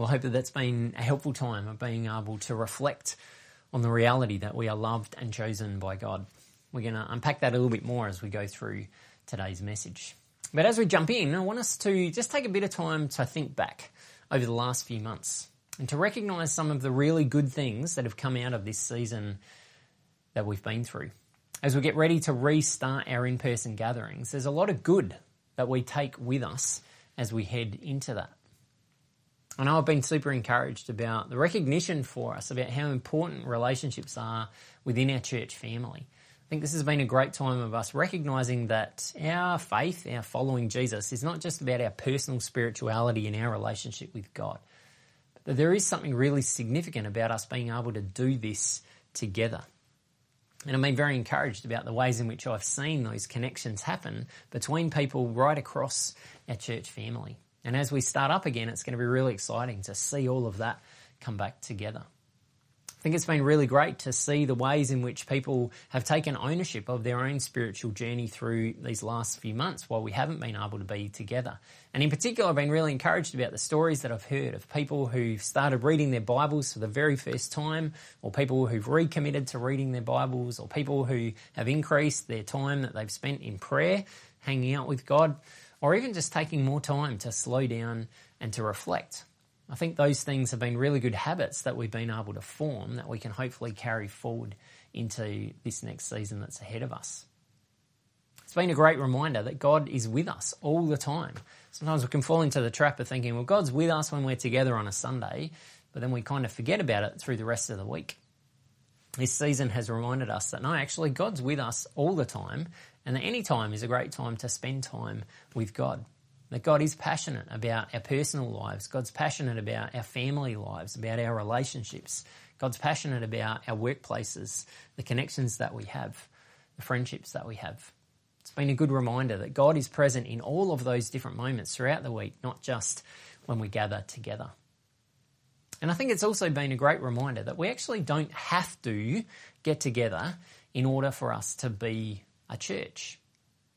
Well, I hope that that's been a helpful time of being able to reflect on the reality that we are loved and chosen by God. We're going to unpack that a little bit more as we go through today's message. But as we jump in, I want us to just take a bit of time to think back over the last few months and to recognize some of the really good things that have come out of this season that we've been through. As we get ready to restart our in person gatherings, there's a lot of good that we take with us as we head into that. I know I've been super encouraged about the recognition for us about how important relationships are within our church family. I think this has been a great time of us recognizing that our faith, our following Jesus, is not just about our personal spirituality and our relationship with God, but that there is something really significant about us being able to do this together. And I've been very encouraged about the ways in which I've seen those connections happen between people right across our church family. And as we start up again, it's going to be really exciting to see all of that come back together. I think it's been really great to see the ways in which people have taken ownership of their own spiritual journey through these last few months while we haven't been able to be together. And in particular, I've been really encouraged about the stories that I've heard of people who've started reading their Bibles for the very first time, or people who've recommitted to reading their Bibles, or people who have increased their time that they've spent in prayer, hanging out with God, or even just taking more time to slow down and to reflect. I think those things have been really good habits that we've been able to form that we can hopefully carry forward into this next season that's ahead of us. It's been a great reminder that God is with us all the time. Sometimes we can fall into the trap of thinking, well, God's with us when we're together on a Sunday, but then we kind of forget about it through the rest of the week. This season has reminded us that no, actually, God's with us all the time, and that any time is a great time to spend time with God. That God is passionate about our personal lives. God's passionate about our family lives, about our relationships. God's passionate about our workplaces, the connections that we have, the friendships that we have. It's been a good reminder that God is present in all of those different moments throughout the week, not just when we gather together. And I think it's also been a great reminder that we actually don't have to get together in order for us to be a church.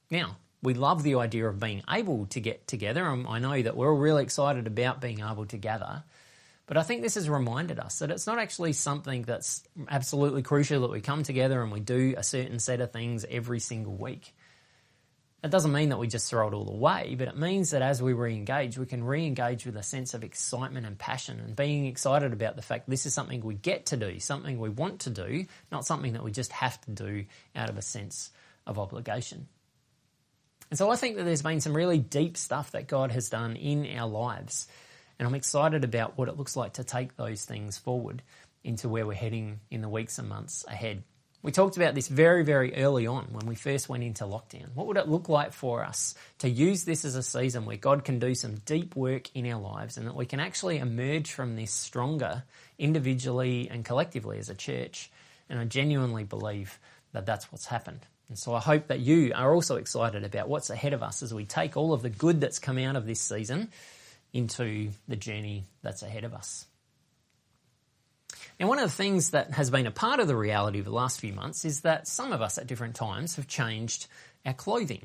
Now, we love the idea of being able to get together. And I know that we're all really excited about being able to gather. But I think this has reminded us that it's not actually something that's absolutely crucial that we come together and we do a certain set of things every single week. It doesn't mean that we just throw it all away, but it means that as we re engage, we can re engage with a sense of excitement and passion and being excited about the fact this is something we get to do, something we want to do, not something that we just have to do out of a sense of obligation. And so I think that there's been some really deep stuff that God has done in our lives. And I'm excited about what it looks like to take those things forward into where we're heading in the weeks and months ahead. We talked about this very, very early on when we first went into lockdown. What would it look like for us to use this as a season where God can do some deep work in our lives and that we can actually emerge from this stronger individually and collectively as a church? And I genuinely believe that that's what's happened. And so I hope that you are also excited about what's ahead of us as we take all of the good that's come out of this season into the journey that's ahead of us. Now, one of the things that has been a part of the reality of the last few months is that some of us at different times have changed our clothing.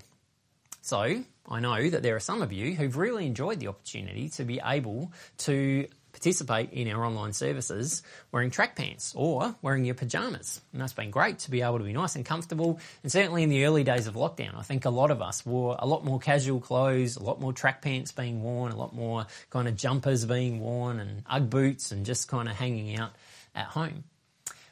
So, I know that there are some of you who've really enjoyed the opportunity to be able to participate in our online services wearing track pants or wearing your pajamas. And that's been great to be able to be nice and comfortable. And certainly in the early days of lockdown, I think a lot of us wore a lot more casual clothes, a lot more track pants being worn, a lot more kind of jumpers being worn and Ugg boots and just kind of hanging out at home.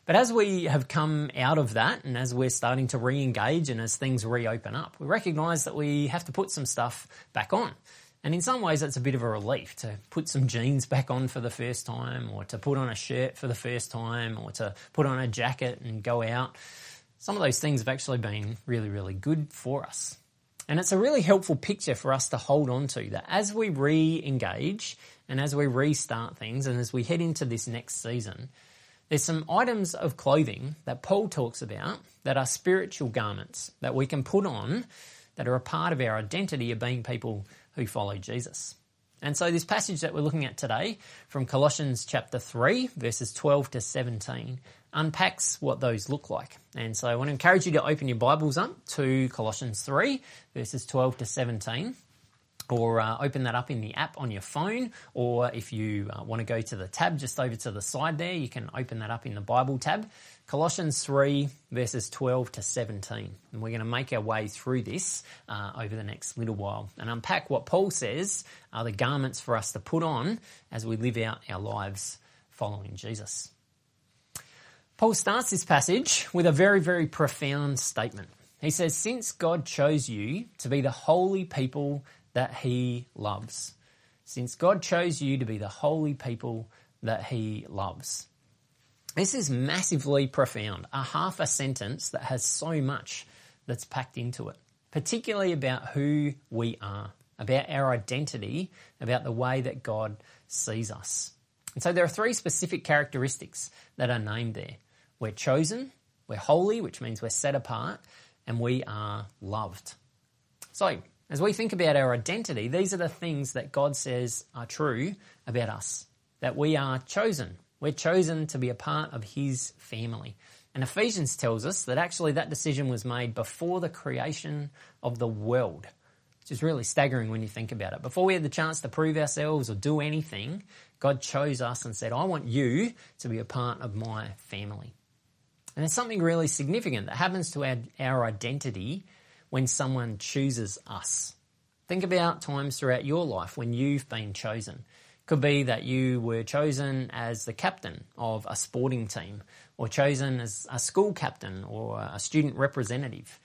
But as we have come out of that and as we're starting to re engage and as things reopen up, we recognise that we have to put some stuff back on. And in some ways, it's a bit of a relief to put some jeans back on for the first time, or to put on a shirt for the first time, or to put on a jacket and go out. Some of those things have actually been really, really good for us. And it's a really helpful picture for us to hold on to that as we re engage and as we restart things and as we head into this next season, there's some items of clothing that Paul talks about that are spiritual garments that we can put on that are a part of our identity of being people who follow Jesus. And so this passage that we're looking at today from Colossians chapter 3 verses 12 to 17 unpacks what those look like. And so I want to encourage you to open your Bibles up to Colossians 3 verses 12 to 17. or uh, open that up in the app on your phone, or if you uh, want to go to the tab just over to the side there, you can open that up in the Bible tab. Colossians 3, verses 12 to 17. And we're going to make our way through this uh, over the next little while and unpack what Paul says are the garments for us to put on as we live out our lives following Jesus. Paul starts this passage with a very, very profound statement. He says, Since God chose you to be the holy people that he loves. Since God chose you to be the holy people that he loves. This is massively profound, a half a sentence that has so much that's packed into it, particularly about who we are, about our identity, about the way that God sees us. And so there are three specific characteristics that are named there. We're chosen, we're holy, which means we're set apart, and we are loved. So, as we think about our identity, these are the things that God says are true about us. That we are chosen. We're chosen to be a part of His family. And Ephesians tells us that actually that decision was made before the creation of the world, which is really staggering when you think about it. Before we had the chance to prove ourselves or do anything, God chose us and said, I want you to be a part of my family. And there's something really significant that happens to our, our identity when someone chooses us. Think about times throughout your life when you've been chosen. Could be that you were chosen as the captain of a sporting team, or chosen as a school captain or a student representative.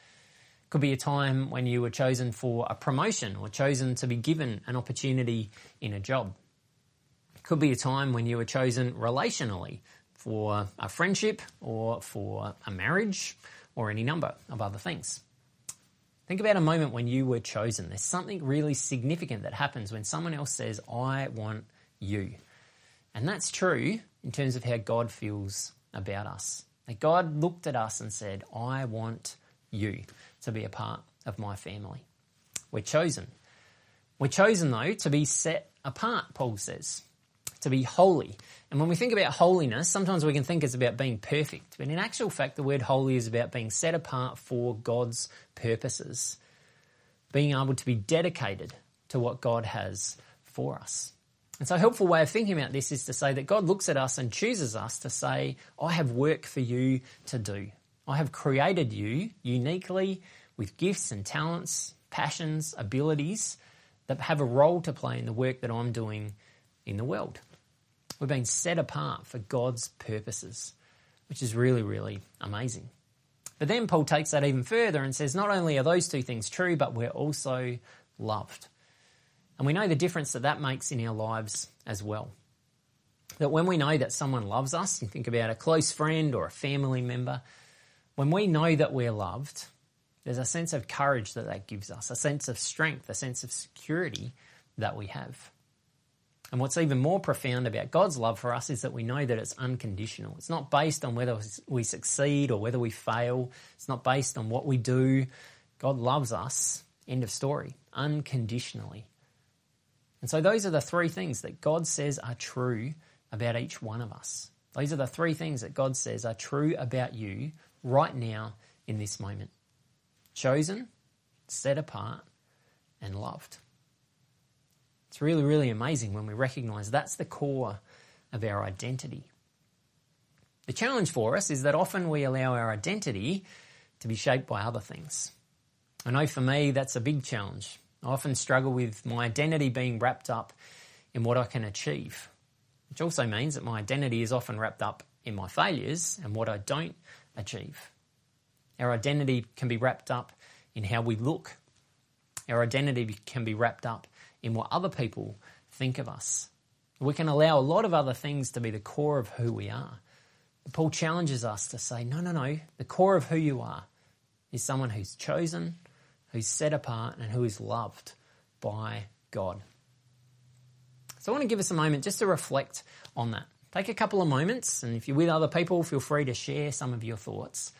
Could be a time when you were chosen for a promotion or chosen to be given an opportunity in a job. Could be a time when you were chosen relationally for a friendship or for a marriage or any number of other things. Think about a moment when you were chosen. There's something really significant that happens when someone else says, I want you. And that's true in terms of how God feels about us. That God looked at us and said, I want you to be a part of my family. We're chosen. We're chosen, though, to be set apart, Paul says to be holy. And when we think about holiness, sometimes we can think it's about being perfect. But in actual fact, the word holy is about being set apart for God's purposes, being able to be dedicated to what God has for us. And so, a helpful way of thinking about this is to say that God looks at us and chooses us to say, I have work for you to do. I have created you uniquely with gifts and talents, passions, abilities that have a role to play in the work that I'm doing in the world. We're being set apart for God's purposes, which is really, really amazing. But then Paul takes that even further and says not only are those two things true, but we're also loved. And we know the difference that that makes in our lives as well. That when we know that someone loves us, you think about a close friend or a family member, when we know that we're loved, there's a sense of courage that that gives us, a sense of strength, a sense of security that we have. And what's even more profound about God's love for us is that we know that it's unconditional. It's not based on whether we succeed or whether we fail. It's not based on what we do. God loves us, end of story, unconditionally. And so those are the three things that God says are true about each one of us. Those are the three things that God says are true about you right now in this moment chosen, set apart, and loved. It's really, really amazing when we recognize that's the core of our identity. The challenge for us is that often we allow our identity to be shaped by other things. I know for me that's a big challenge. I often struggle with my identity being wrapped up in what I can achieve, which also means that my identity is often wrapped up in my failures and what I don't achieve. Our identity can be wrapped up in how we look. Our identity can be wrapped up in what other people think of us. We can allow a lot of other things to be the core of who we are. Paul challenges us to say, no, no, no, the core of who you are is someone who's chosen, who's set apart, and who is loved by God. So I want to give us a moment just to reflect on that. Take a couple of moments, and if you're with other people, feel free to share some of your thoughts.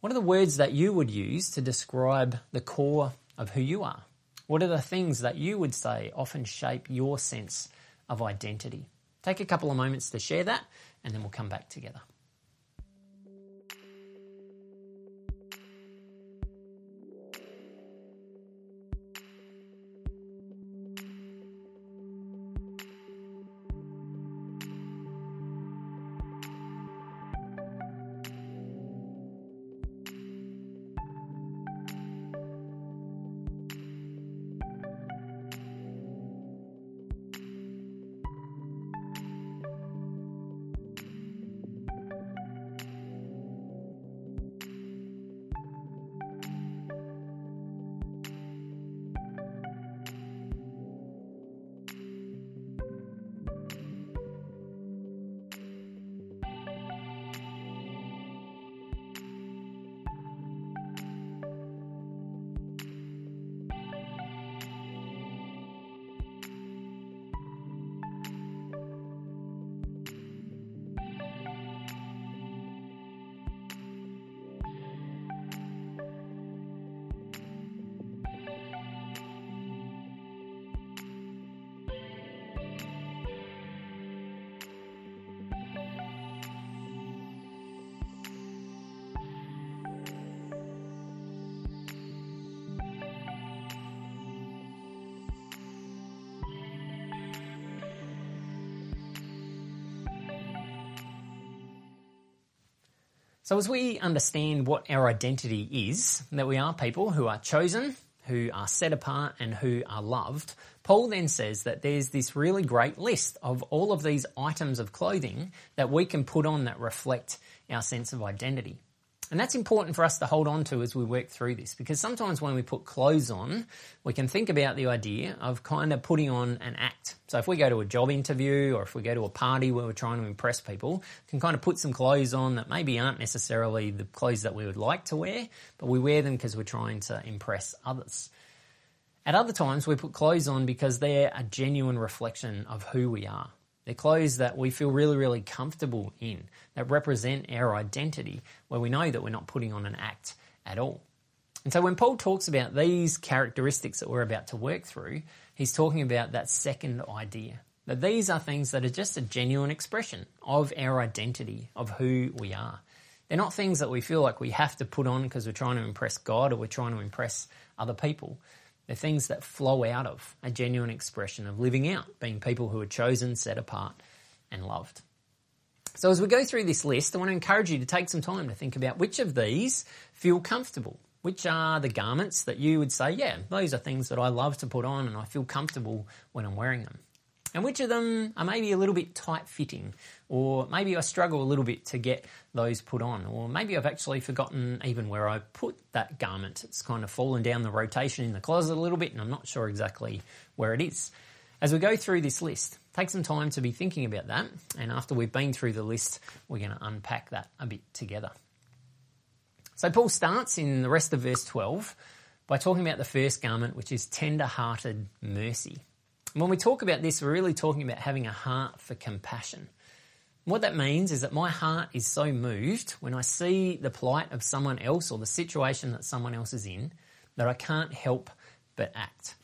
What are the words that you would use to describe the core of who you are? What are the things that you would say often shape your sense of identity? Take a couple of moments to share that, and then we'll come back together. So, as we understand what our identity is, that we are people who are chosen, who are set apart, and who are loved, Paul then says that there's this really great list of all of these items of clothing that we can put on that reflect our sense of identity. And that's important for us to hold on to as we work through this because sometimes when we put clothes on, we can think about the idea of kind of putting on an act. So if we go to a job interview or if we go to a party where we're trying to impress people, can kind of put some clothes on that maybe aren't necessarily the clothes that we would like to wear, but we wear them because we're trying to impress others. At other times, we put clothes on because they're a genuine reflection of who we are. They're clothes that we feel really, really comfortable in, that represent our identity, where we know that we're not putting on an act at all. And so when Paul talks about these characteristics that we're about to work through, he's talking about that second idea. That these are things that are just a genuine expression of our identity, of who we are. They're not things that we feel like we have to put on because we're trying to impress God or we're trying to impress other people. They're things that flow out of a genuine expression of living out, being people who are chosen, set apart, and loved. So, as we go through this list, I want to encourage you to take some time to think about which of these feel comfortable. Which are the garments that you would say, yeah, those are things that I love to put on and I feel comfortable when I'm wearing them? And which of them are maybe a little bit tight fitting, or maybe I struggle a little bit to get those put on, or maybe I've actually forgotten even where I put that garment. It's kind of fallen down the rotation in the closet a little bit, and I'm not sure exactly where it is. As we go through this list, take some time to be thinking about that, and after we've been through the list, we're going to unpack that a bit together. So, Paul starts in the rest of verse 12 by talking about the first garment, which is tender hearted mercy. When we talk about this, we're really talking about having a heart for compassion. What that means is that my heart is so moved when I see the plight of someone else or the situation that someone else is in that I can't help but act.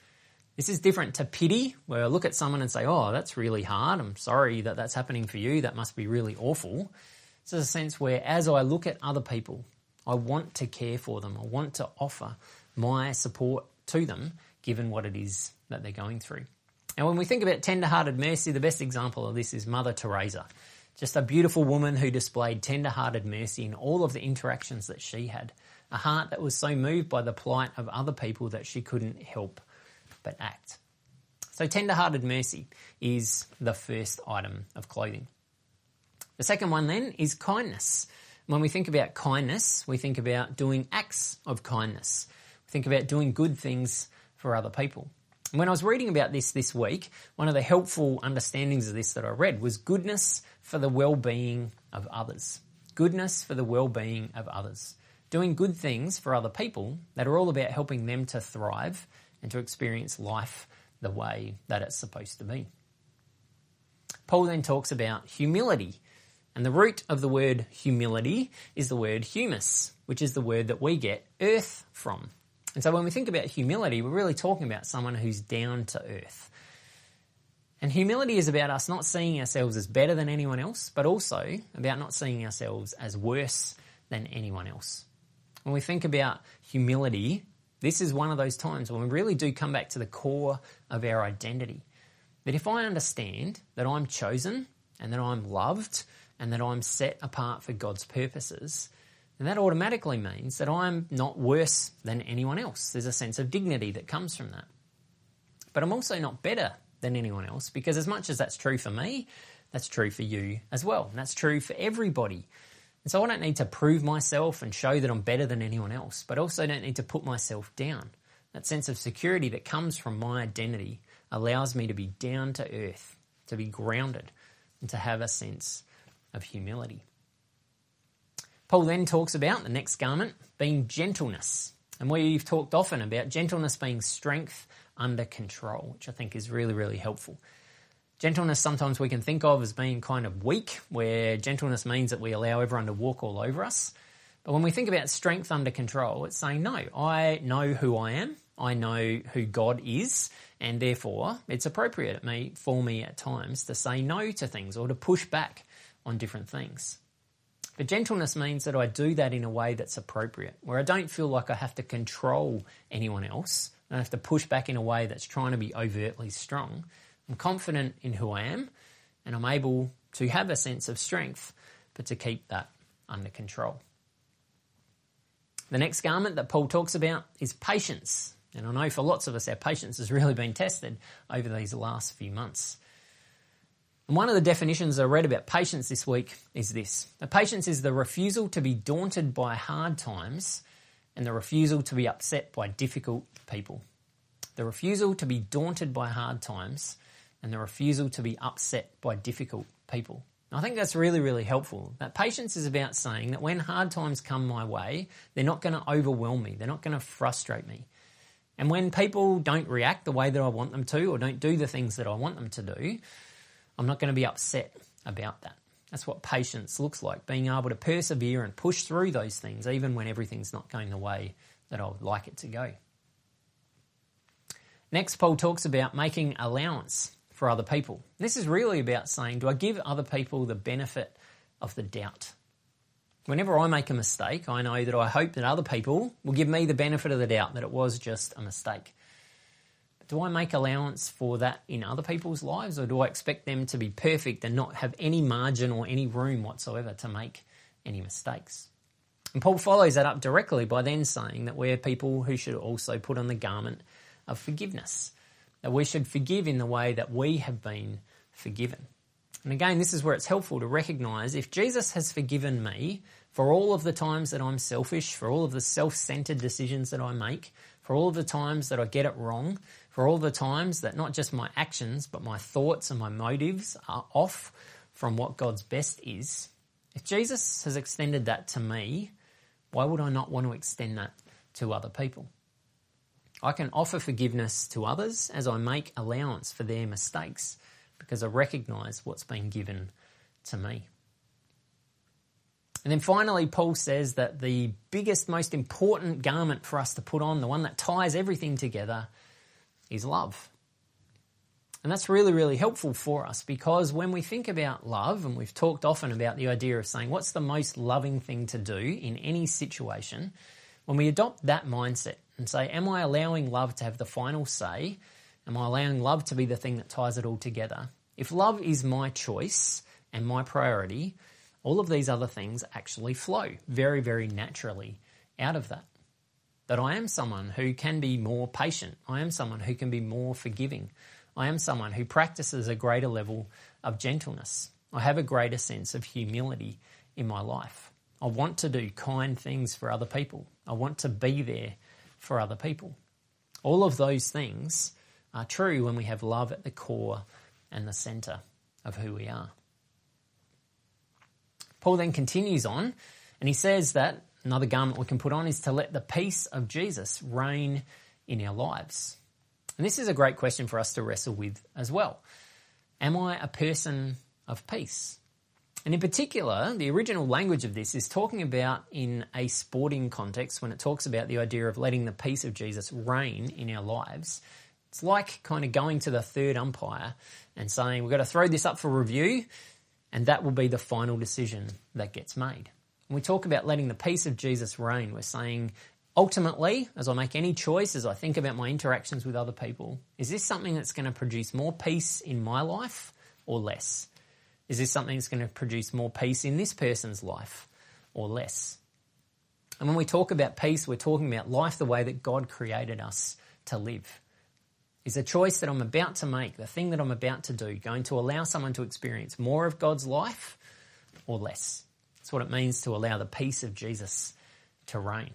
This is different to pity, where I look at someone and say, Oh, that's really hard. I'm sorry that that's happening for you. That must be really awful. It's a sense where, as I look at other people, I want to care for them. I want to offer my support to them, given what it is that they're going through. And when we think about tender-hearted mercy, the best example of this is Mother Teresa. Just a beautiful woman who displayed tender-hearted mercy in all of the interactions that she had. A heart that was so moved by the plight of other people that she couldn't help but act. So tender-hearted mercy is the first item of clothing. The second one then is kindness. When we think about kindness, we think about doing acts of kindness. We think about doing good things for other people. When I was reading about this this week, one of the helpful understandings of this that I read was goodness for the well-being of others. Goodness for the well-being of others. Doing good things for other people that are all about helping them to thrive and to experience life the way that it's supposed to be. Paul then talks about humility. And the root of the word humility is the word humus, which is the word that we get earth from. And so when we think about humility, we're really talking about someone who's down to earth. And humility is about us not seeing ourselves as better than anyone else, but also about not seeing ourselves as worse than anyone else. When we think about humility, this is one of those times when we really do come back to the core of our identity. That if I understand that I'm chosen and that I'm loved and that I'm set apart for God's purposes, and that automatically means that I'm not worse than anyone else. There's a sense of dignity that comes from that. But I'm also not better than anyone else because, as much as that's true for me, that's true for you as well. And that's true for everybody. And so I don't need to prove myself and show that I'm better than anyone else, but also don't need to put myself down. That sense of security that comes from my identity allows me to be down to earth, to be grounded, and to have a sense of humility. Paul then talks about the next garment being gentleness. And we've talked often about gentleness being strength under control, which I think is really, really helpful. Gentleness sometimes we can think of as being kind of weak, where gentleness means that we allow everyone to walk all over us. But when we think about strength under control, it's saying, no, I know who I am, I know who God is, and therefore it's appropriate for me at times to say no to things or to push back on different things. But gentleness means that I do that in a way that's appropriate, where I don't feel like I have to control anyone else. I don't have to push back in a way that's trying to be overtly strong. I'm confident in who I am, and I'm able to have a sense of strength, but to keep that under control. The next garment that Paul talks about is patience. And I know for lots of us, our patience has really been tested over these last few months. And one of the definitions I read about patience this week is this patience is the refusal to be daunted by hard times and the refusal to be upset by difficult people. The refusal to be daunted by hard times and the refusal to be upset by difficult people. I think that's really, really helpful. That patience is about saying that when hard times come my way, they're not going to overwhelm me, they're not going to frustrate me. And when people don't react the way that I want them to or don't do the things that I want them to do, I'm not going to be upset about that. That's what patience looks like, being able to persevere and push through those things, even when everything's not going the way that I would like it to go. Next, Paul talks about making allowance for other people. This is really about saying, do I give other people the benefit of the doubt? Whenever I make a mistake, I know that I hope that other people will give me the benefit of the doubt that it was just a mistake. Do I make allowance for that in other people's lives, or do I expect them to be perfect and not have any margin or any room whatsoever to make any mistakes? And Paul follows that up directly by then saying that we're people who should also put on the garment of forgiveness, that we should forgive in the way that we have been forgiven. And again, this is where it's helpful to recognize if Jesus has forgiven me for all of the times that I'm selfish, for all of the self centered decisions that I make, for all of the times that I get it wrong, for all the times that not just my actions, but my thoughts and my motives are off from what God's best is. If Jesus has extended that to me, why would I not want to extend that to other people? I can offer forgiveness to others as I make allowance for their mistakes because I recognize what's been given to me. And then finally, Paul says that the biggest, most important garment for us to put on, the one that ties everything together, is love. And that's really, really helpful for us because when we think about love, and we've talked often about the idea of saying, what's the most loving thing to do in any situation? When we adopt that mindset and say, am I allowing love to have the final say? Am I allowing love to be the thing that ties it all together? If love is my choice and my priority, all of these other things actually flow very, very naturally out of that. That I am someone who can be more patient. I am someone who can be more forgiving. I am someone who practices a greater level of gentleness. I have a greater sense of humility in my life. I want to do kind things for other people. I want to be there for other people. All of those things are true when we have love at the core and the centre of who we are. Paul then continues on and he says that another garment we can put on is to let the peace of Jesus reign in our lives. And this is a great question for us to wrestle with as well. Am I a person of peace? And in particular, the original language of this is talking about in a sporting context when it talks about the idea of letting the peace of Jesus reign in our lives. It's like kind of going to the third umpire and saying, we've got to throw this up for review, and that will be the final decision that gets made. When we talk about letting the peace of Jesus reign, we're saying, ultimately, as I make any choice, as I think about my interactions with other people, is this something that's going to produce more peace in my life or less? Is this something that's going to produce more peace in this person's life or less? And when we talk about peace, we're talking about life the way that God created us to live. Is a choice that I'm about to make, the thing that I'm about to do, going to allow someone to experience more of God's life or less? That's what it means to allow the peace of Jesus to reign.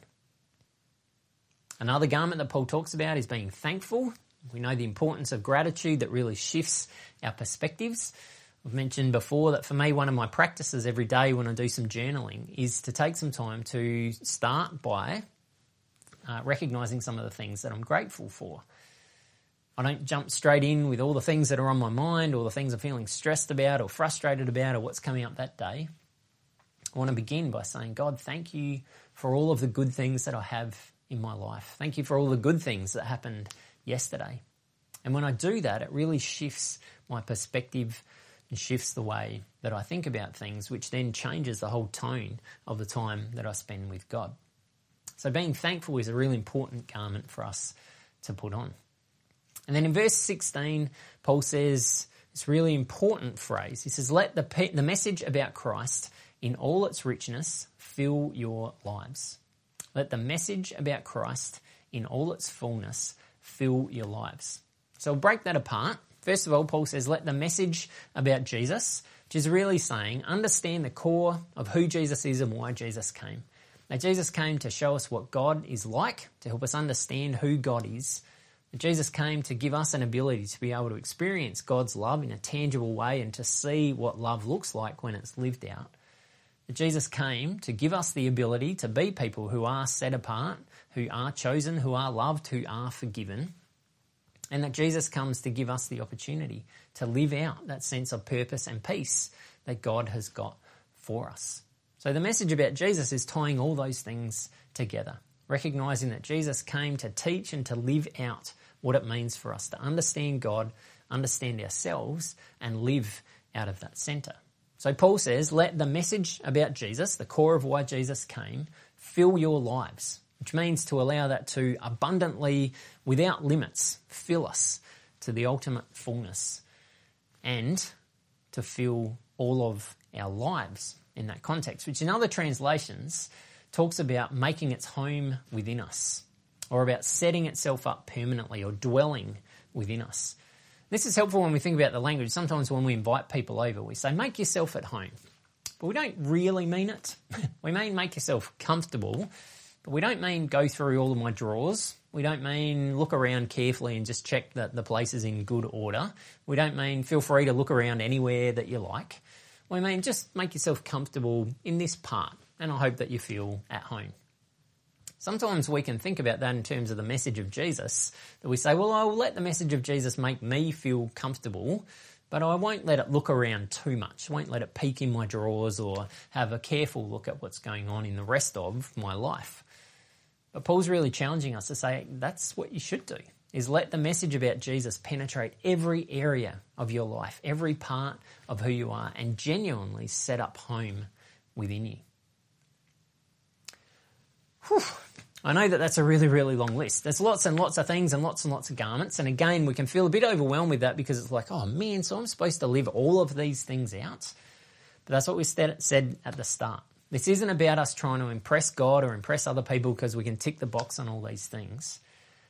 Another garment that Paul talks about is being thankful. We know the importance of gratitude that really shifts our perspectives. I've mentioned before that for me, one of my practices every day when I do some journaling is to take some time to start by uh, recognizing some of the things that I'm grateful for. I don't jump straight in with all the things that are on my mind or the things I'm feeling stressed about or frustrated about or what's coming up that day. I want to begin by saying, God, thank you for all of the good things that I have in my life. Thank you for all the good things that happened yesterday. And when I do that, it really shifts my perspective and shifts the way that I think about things, which then changes the whole tone of the time that I spend with God. So being thankful is a really important garment for us to put on. And then in verse 16, Paul says this really important phrase. He says, Let the, the message about Christ in all its richness fill your lives. Let the message about Christ in all its fullness fill your lives. So we'll break that apart. First of all, Paul says, let the message about Jesus, which is really saying, understand the core of who Jesus is and why Jesus came. That Jesus came to show us what God is like, to help us understand who God is. That Jesus came to give us an ability to be able to experience God's love in a tangible way and to see what love looks like when it's lived out. That Jesus came to give us the ability to be people who are set apart, who are chosen, who are loved, who are forgiven. And that Jesus comes to give us the opportunity to live out that sense of purpose and peace that God has got for us. So the message about Jesus is tying all those things together, recognizing that Jesus came to teach and to live out what it means for us to understand God, understand ourselves, and live out of that center. So Paul says, let the message about Jesus, the core of why Jesus came, fill your lives, which means to allow that to abundantly, without limits, fill us to the ultimate fullness and to fill all of our lives in that context, which in other translations talks about making its home within us or about setting itself up permanently or dwelling within us. This is helpful when we think about the language. Sometimes when we invite people over, we say, make yourself at home. But we don't really mean it. we mean make yourself comfortable, but we don't mean go through all of my drawers. We don't mean look around carefully and just check that the place is in good order. We don't mean feel free to look around anywhere that you like. We mean just make yourself comfortable in this part, and I hope that you feel at home. Sometimes we can think about that in terms of the message of Jesus, that we say, well, I'll let the message of Jesus make me feel comfortable, but I won't let it look around too much. I won't let it peek in my drawers or have a careful look at what's going on in the rest of my life. But Paul's really challenging us to say that's what you should do is let the message about Jesus penetrate every area of your life, every part of who you are, and genuinely set up home within you. Whew. I know that that's a really, really long list. There's lots and lots of things and lots and lots of garments. And again, we can feel a bit overwhelmed with that because it's like, oh man, so I'm supposed to live all of these things out. But that's what we said at the start. This isn't about us trying to impress God or impress other people because we can tick the box on all these things,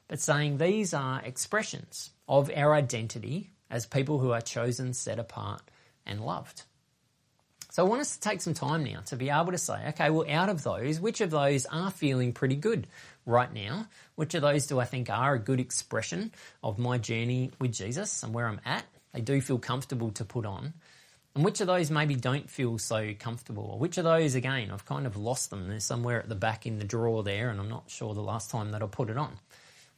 but saying these are expressions of our identity as people who are chosen, set apart, and loved. So I want us to take some time now to be able to say, okay, well, out of those, which of those are feeling pretty good right now? Which of those do I think are a good expression of my journey with Jesus and where I'm at? They do feel comfortable to put on. And which of those maybe don't feel so comfortable? Or which of those, again, I've kind of lost them. They're somewhere at the back in the drawer there, and I'm not sure the last time that I put it on.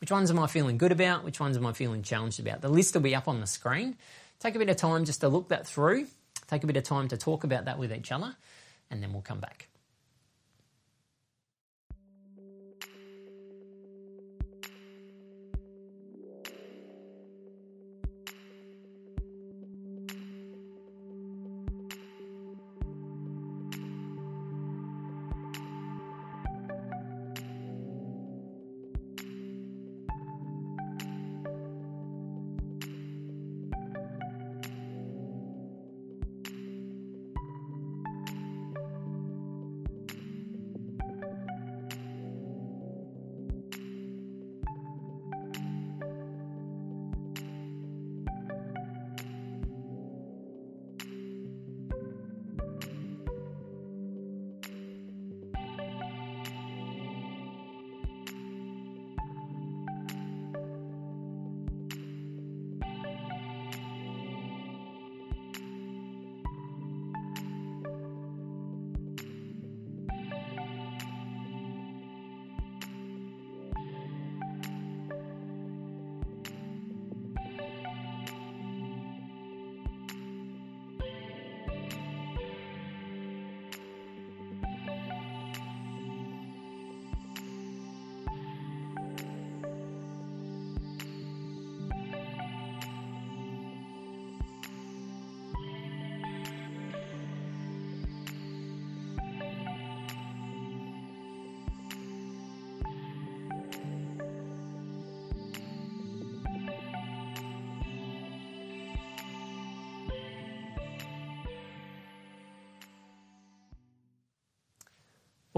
Which ones am I feeling good about? Which ones am I feeling challenged about? The list will be up on the screen. Take a bit of time just to look that through Take a bit of time to talk about that with each other, and then we'll come back.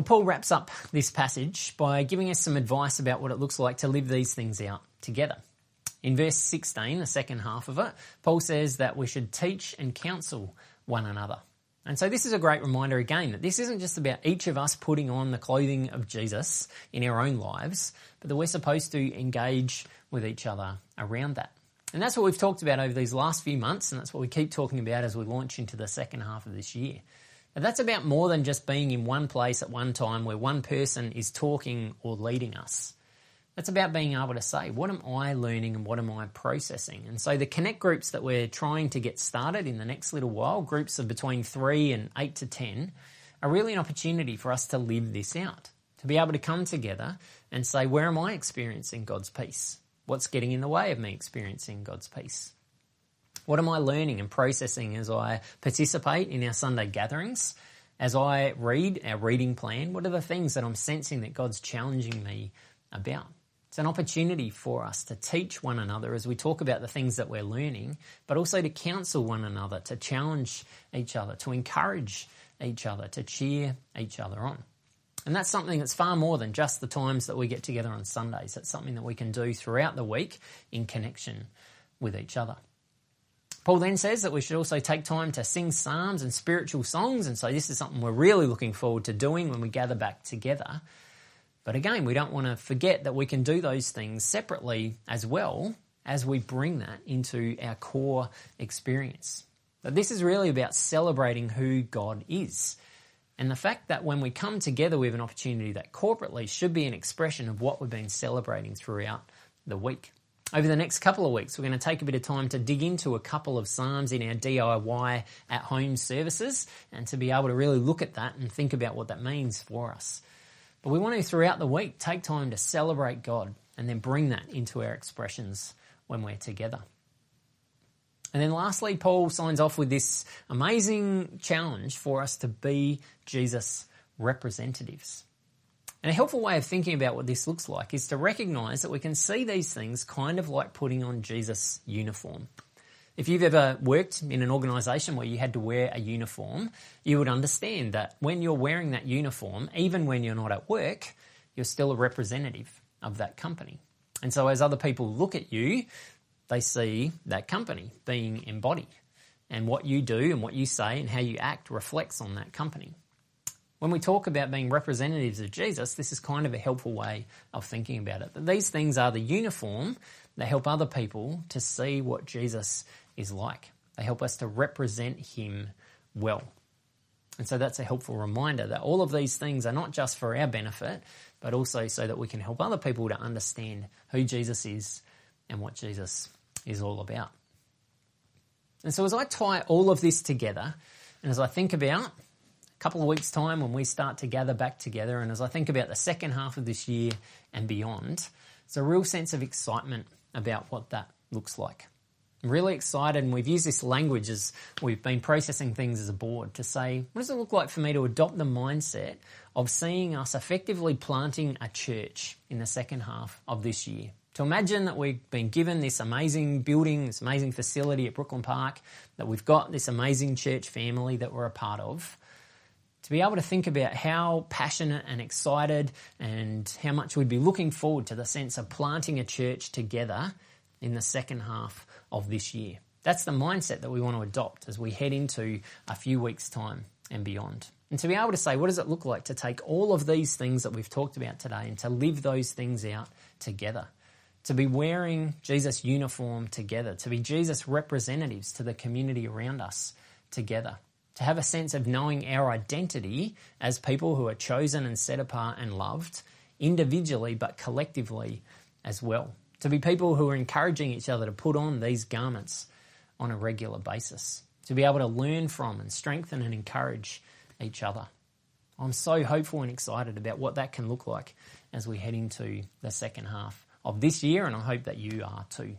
Well, Paul wraps up this passage by giving us some advice about what it looks like to live these things out together. In verse 16, the second half of it, Paul says that we should teach and counsel one another. And so this is a great reminder again that this isn't just about each of us putting on the clothing of Jesus in our own lives, but that we're supposed to engage with each other around that. And that's what we've talked about over these last few months, and that's what we keep talking about as we launch into the second half of this year. That's about more than just being in one place at one time where one person is talking or leading us. That's about being able to say, what am I learning and what am I processing? And so the connect groups that we're trying to get started in the next little while, groups of between three and eight to 10, are really an opportunity for us to live this out, to be able to come together and say, where am I experiencing God's peace? What's getting in the way of me experiencing God's peace? What am I learning and processing as I participate in our Sunday gatherings? As I read our reading plan, what are the things that I'm sensing that God's challenging me about? It's an opportunity for us to teach one another as we talk about the things that we're learning, but also to counsel one another, to challenge each other, to encourage each other, to cheer each other on. And that's something that's far more than just the times that we get together on Sundays. It's something that we can do throughout the week in connection with each other. Paul then says that we should also take time to sing psalms and spiritual songs, and so this is something we're really looking forward to doing when we gather back together. But again, we don't want to forget that we can do those things separately as well as we bring that into our core experience. That this is really about celebrating who God is and the fact that when we come together, we have an opportunity that corporately should be an expression of what we've been celebrating throughout the week. Over the next couple of weeks, we're going to take a bit of time to dig into a couple of Psalms in our DIY at home services and to be able to really look at that and think about what that means for us. But we want to, throughout the week, take time to celebrate God and then bring that into our expressions when we're together. And then lastly, Paul signs off with this amazing challenge for us to be Jesus' representatives. And a helpful way of thinking about what this looks like is to recognize that we can see these things kind of like putting on Jesus' uniform. If you've ever worked in an organisation where you had to wear a uniform, you would understand that when you're wearing that uniform, even when you're not at work, you're still a representative of that company. And so as other people look at you, they see that company being embodied. And what you do and what you say and how you act reflects on that company. When we talk about being representatives of Jesus, this is kind of a helpful way of thinking about it. That these things are the uniform that help other people to see what Jesus is like. They help us to represent him well. And so that's a helpful reminder that all of these things are not just for our benefit, but also so that we can help other people to understand who Jesus is and what Jesus is all about. And so as I tie all of this together, and as I think about couple of weeks' time when we start to gather back together, and as I think about the second half of this year and beyond, it's a real sense of excitement about what that looks like. I'm really excited, and we've used this language as we've been processing things as a board to say, what does it look like for me to adopt the mindset of seeing us effectively planting a church in the second half of this year? To imagine that we've been given this amazing building, this amazing facility at Brooklyn Park, that we've got this amazing church family that we're a part of, to be able to think about how passionate and excited and how much we'd be looking forward to the sense of planting a church together in the second half of this year. That's the mindset that we want to adopt as we head into a few weeks' time and beyond. And to be able to say, what does it look like to take all of these things that we've talked about today and to live those things out together? to be wearing Jesus' uniform together, to be Jesus' representatives to the community around us together, to have a sense of knowing our identity as people who are chosen and set apart and loved individually but collectively as well, to be people who are encouraging each other to put on these garments on a regular basis, to be able to learn from and strengthen and encourage each other. I'm so hopeful and excited about what that can look like as we head into the second half of this year, and I hope that you are too.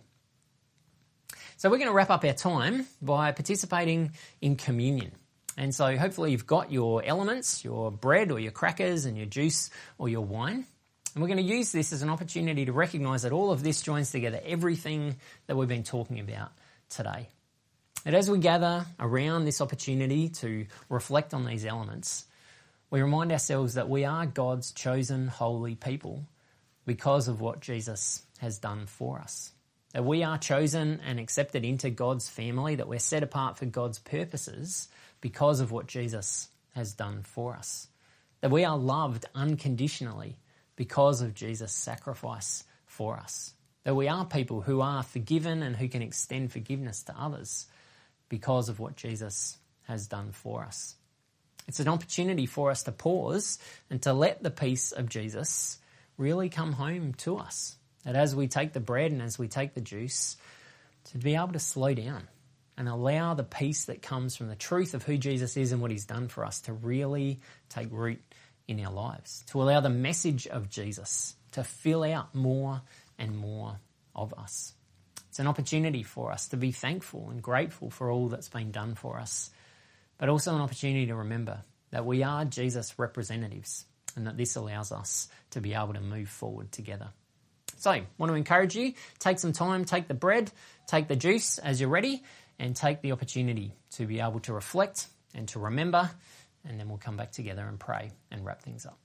So, we're going to wrap up our time by participating in communion. And so, hopefully, you've got your elements, your bread or your crackers, and your juice or your wine. And we're going to use this as an opportunity to recognize that all of this joins together everything that we've been talking about today. That as we gather around this opportunity to reflect on these elements, we remind ourselves that we are God's chosen holy people because of what Jesus has done for us. That we are chosen and accepted into God's family, that we're set apart for God's purposes because of what Jesus has done for us. That we are loved unconditionally because of Jesus' sacrifice for us. That we are people who are forgiven and who can extend forgiveness to others because of what Jesus has done for us. It's an opportunity for us to pause and to let the peace of Jesus really come home to us. That as we take the bread and as we take the juice, to be able to slow down and allow the peace that comes from the truth of who Jesus is and what he's done for us to really take root in our lives. To allow the message of Jesus to fill out more and more of us. It's an opportunity for us to be thankful and grateful for all that's been done for us but also an opportunity to remember that we are Jesus' representatives and that this allows us to be able to move forward together. So, I want to encourage you take some time, take the bread, take the juice as you're ready, and take the opportunity to be able to reflect and to remember, and then we'll come back together and pray and wrap things up.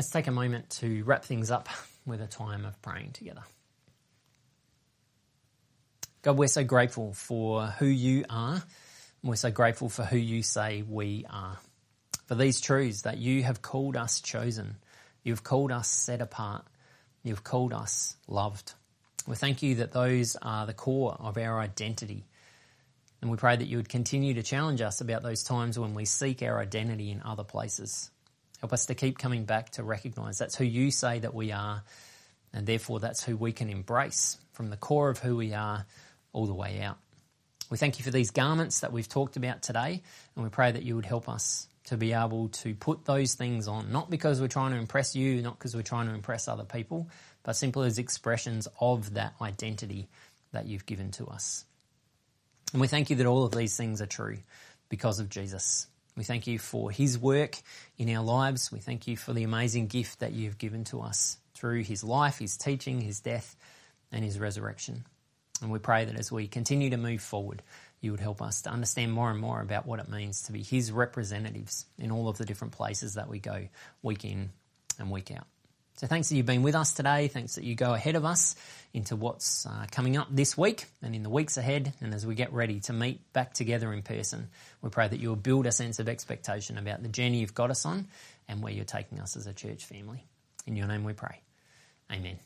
Let's take a moment to wrap things up with a time of praying together. God, we're so grateful for who you are. We're so grateful for who you say we are. For these truths that you have called us chosen, you've called us set apart, you've called us loved. We thank you that those are the core of our identity. And we pray that you would continue to challenge us about those times when we seek our identity in other places. Help us to keep coming back to recognize that's who you say that we are, and therefore that's who we can embrace from the core of who we are all the way out. We thank you for these garments that we've talked about today, and we pray that you would help us to be able to put those things on, not because we're trying to impress you, not because we're trying to impress other people, but simply as expressions of that identity that you've given to us. And we thank you that all of these things are true because of Jesus. We thank you for his work in our lives. We thank you for the amazing gift that you've given to us through his life, his teaching, his death, and his resurrection. And we pray that as we continue to move forward, you would help us to understand more and more about what it means to be his representatives in all of the different places that we go week in and week out. So thanks that you've been with us today. Thanks that you go ahead of us into what's uh, coming up this week and in the weeks ahead. And as we get ready to meet back together in person, we pray that you will build a sense of expectation about the journey you've got us on and where you're taking us as a church family. In your name we pray. Amen.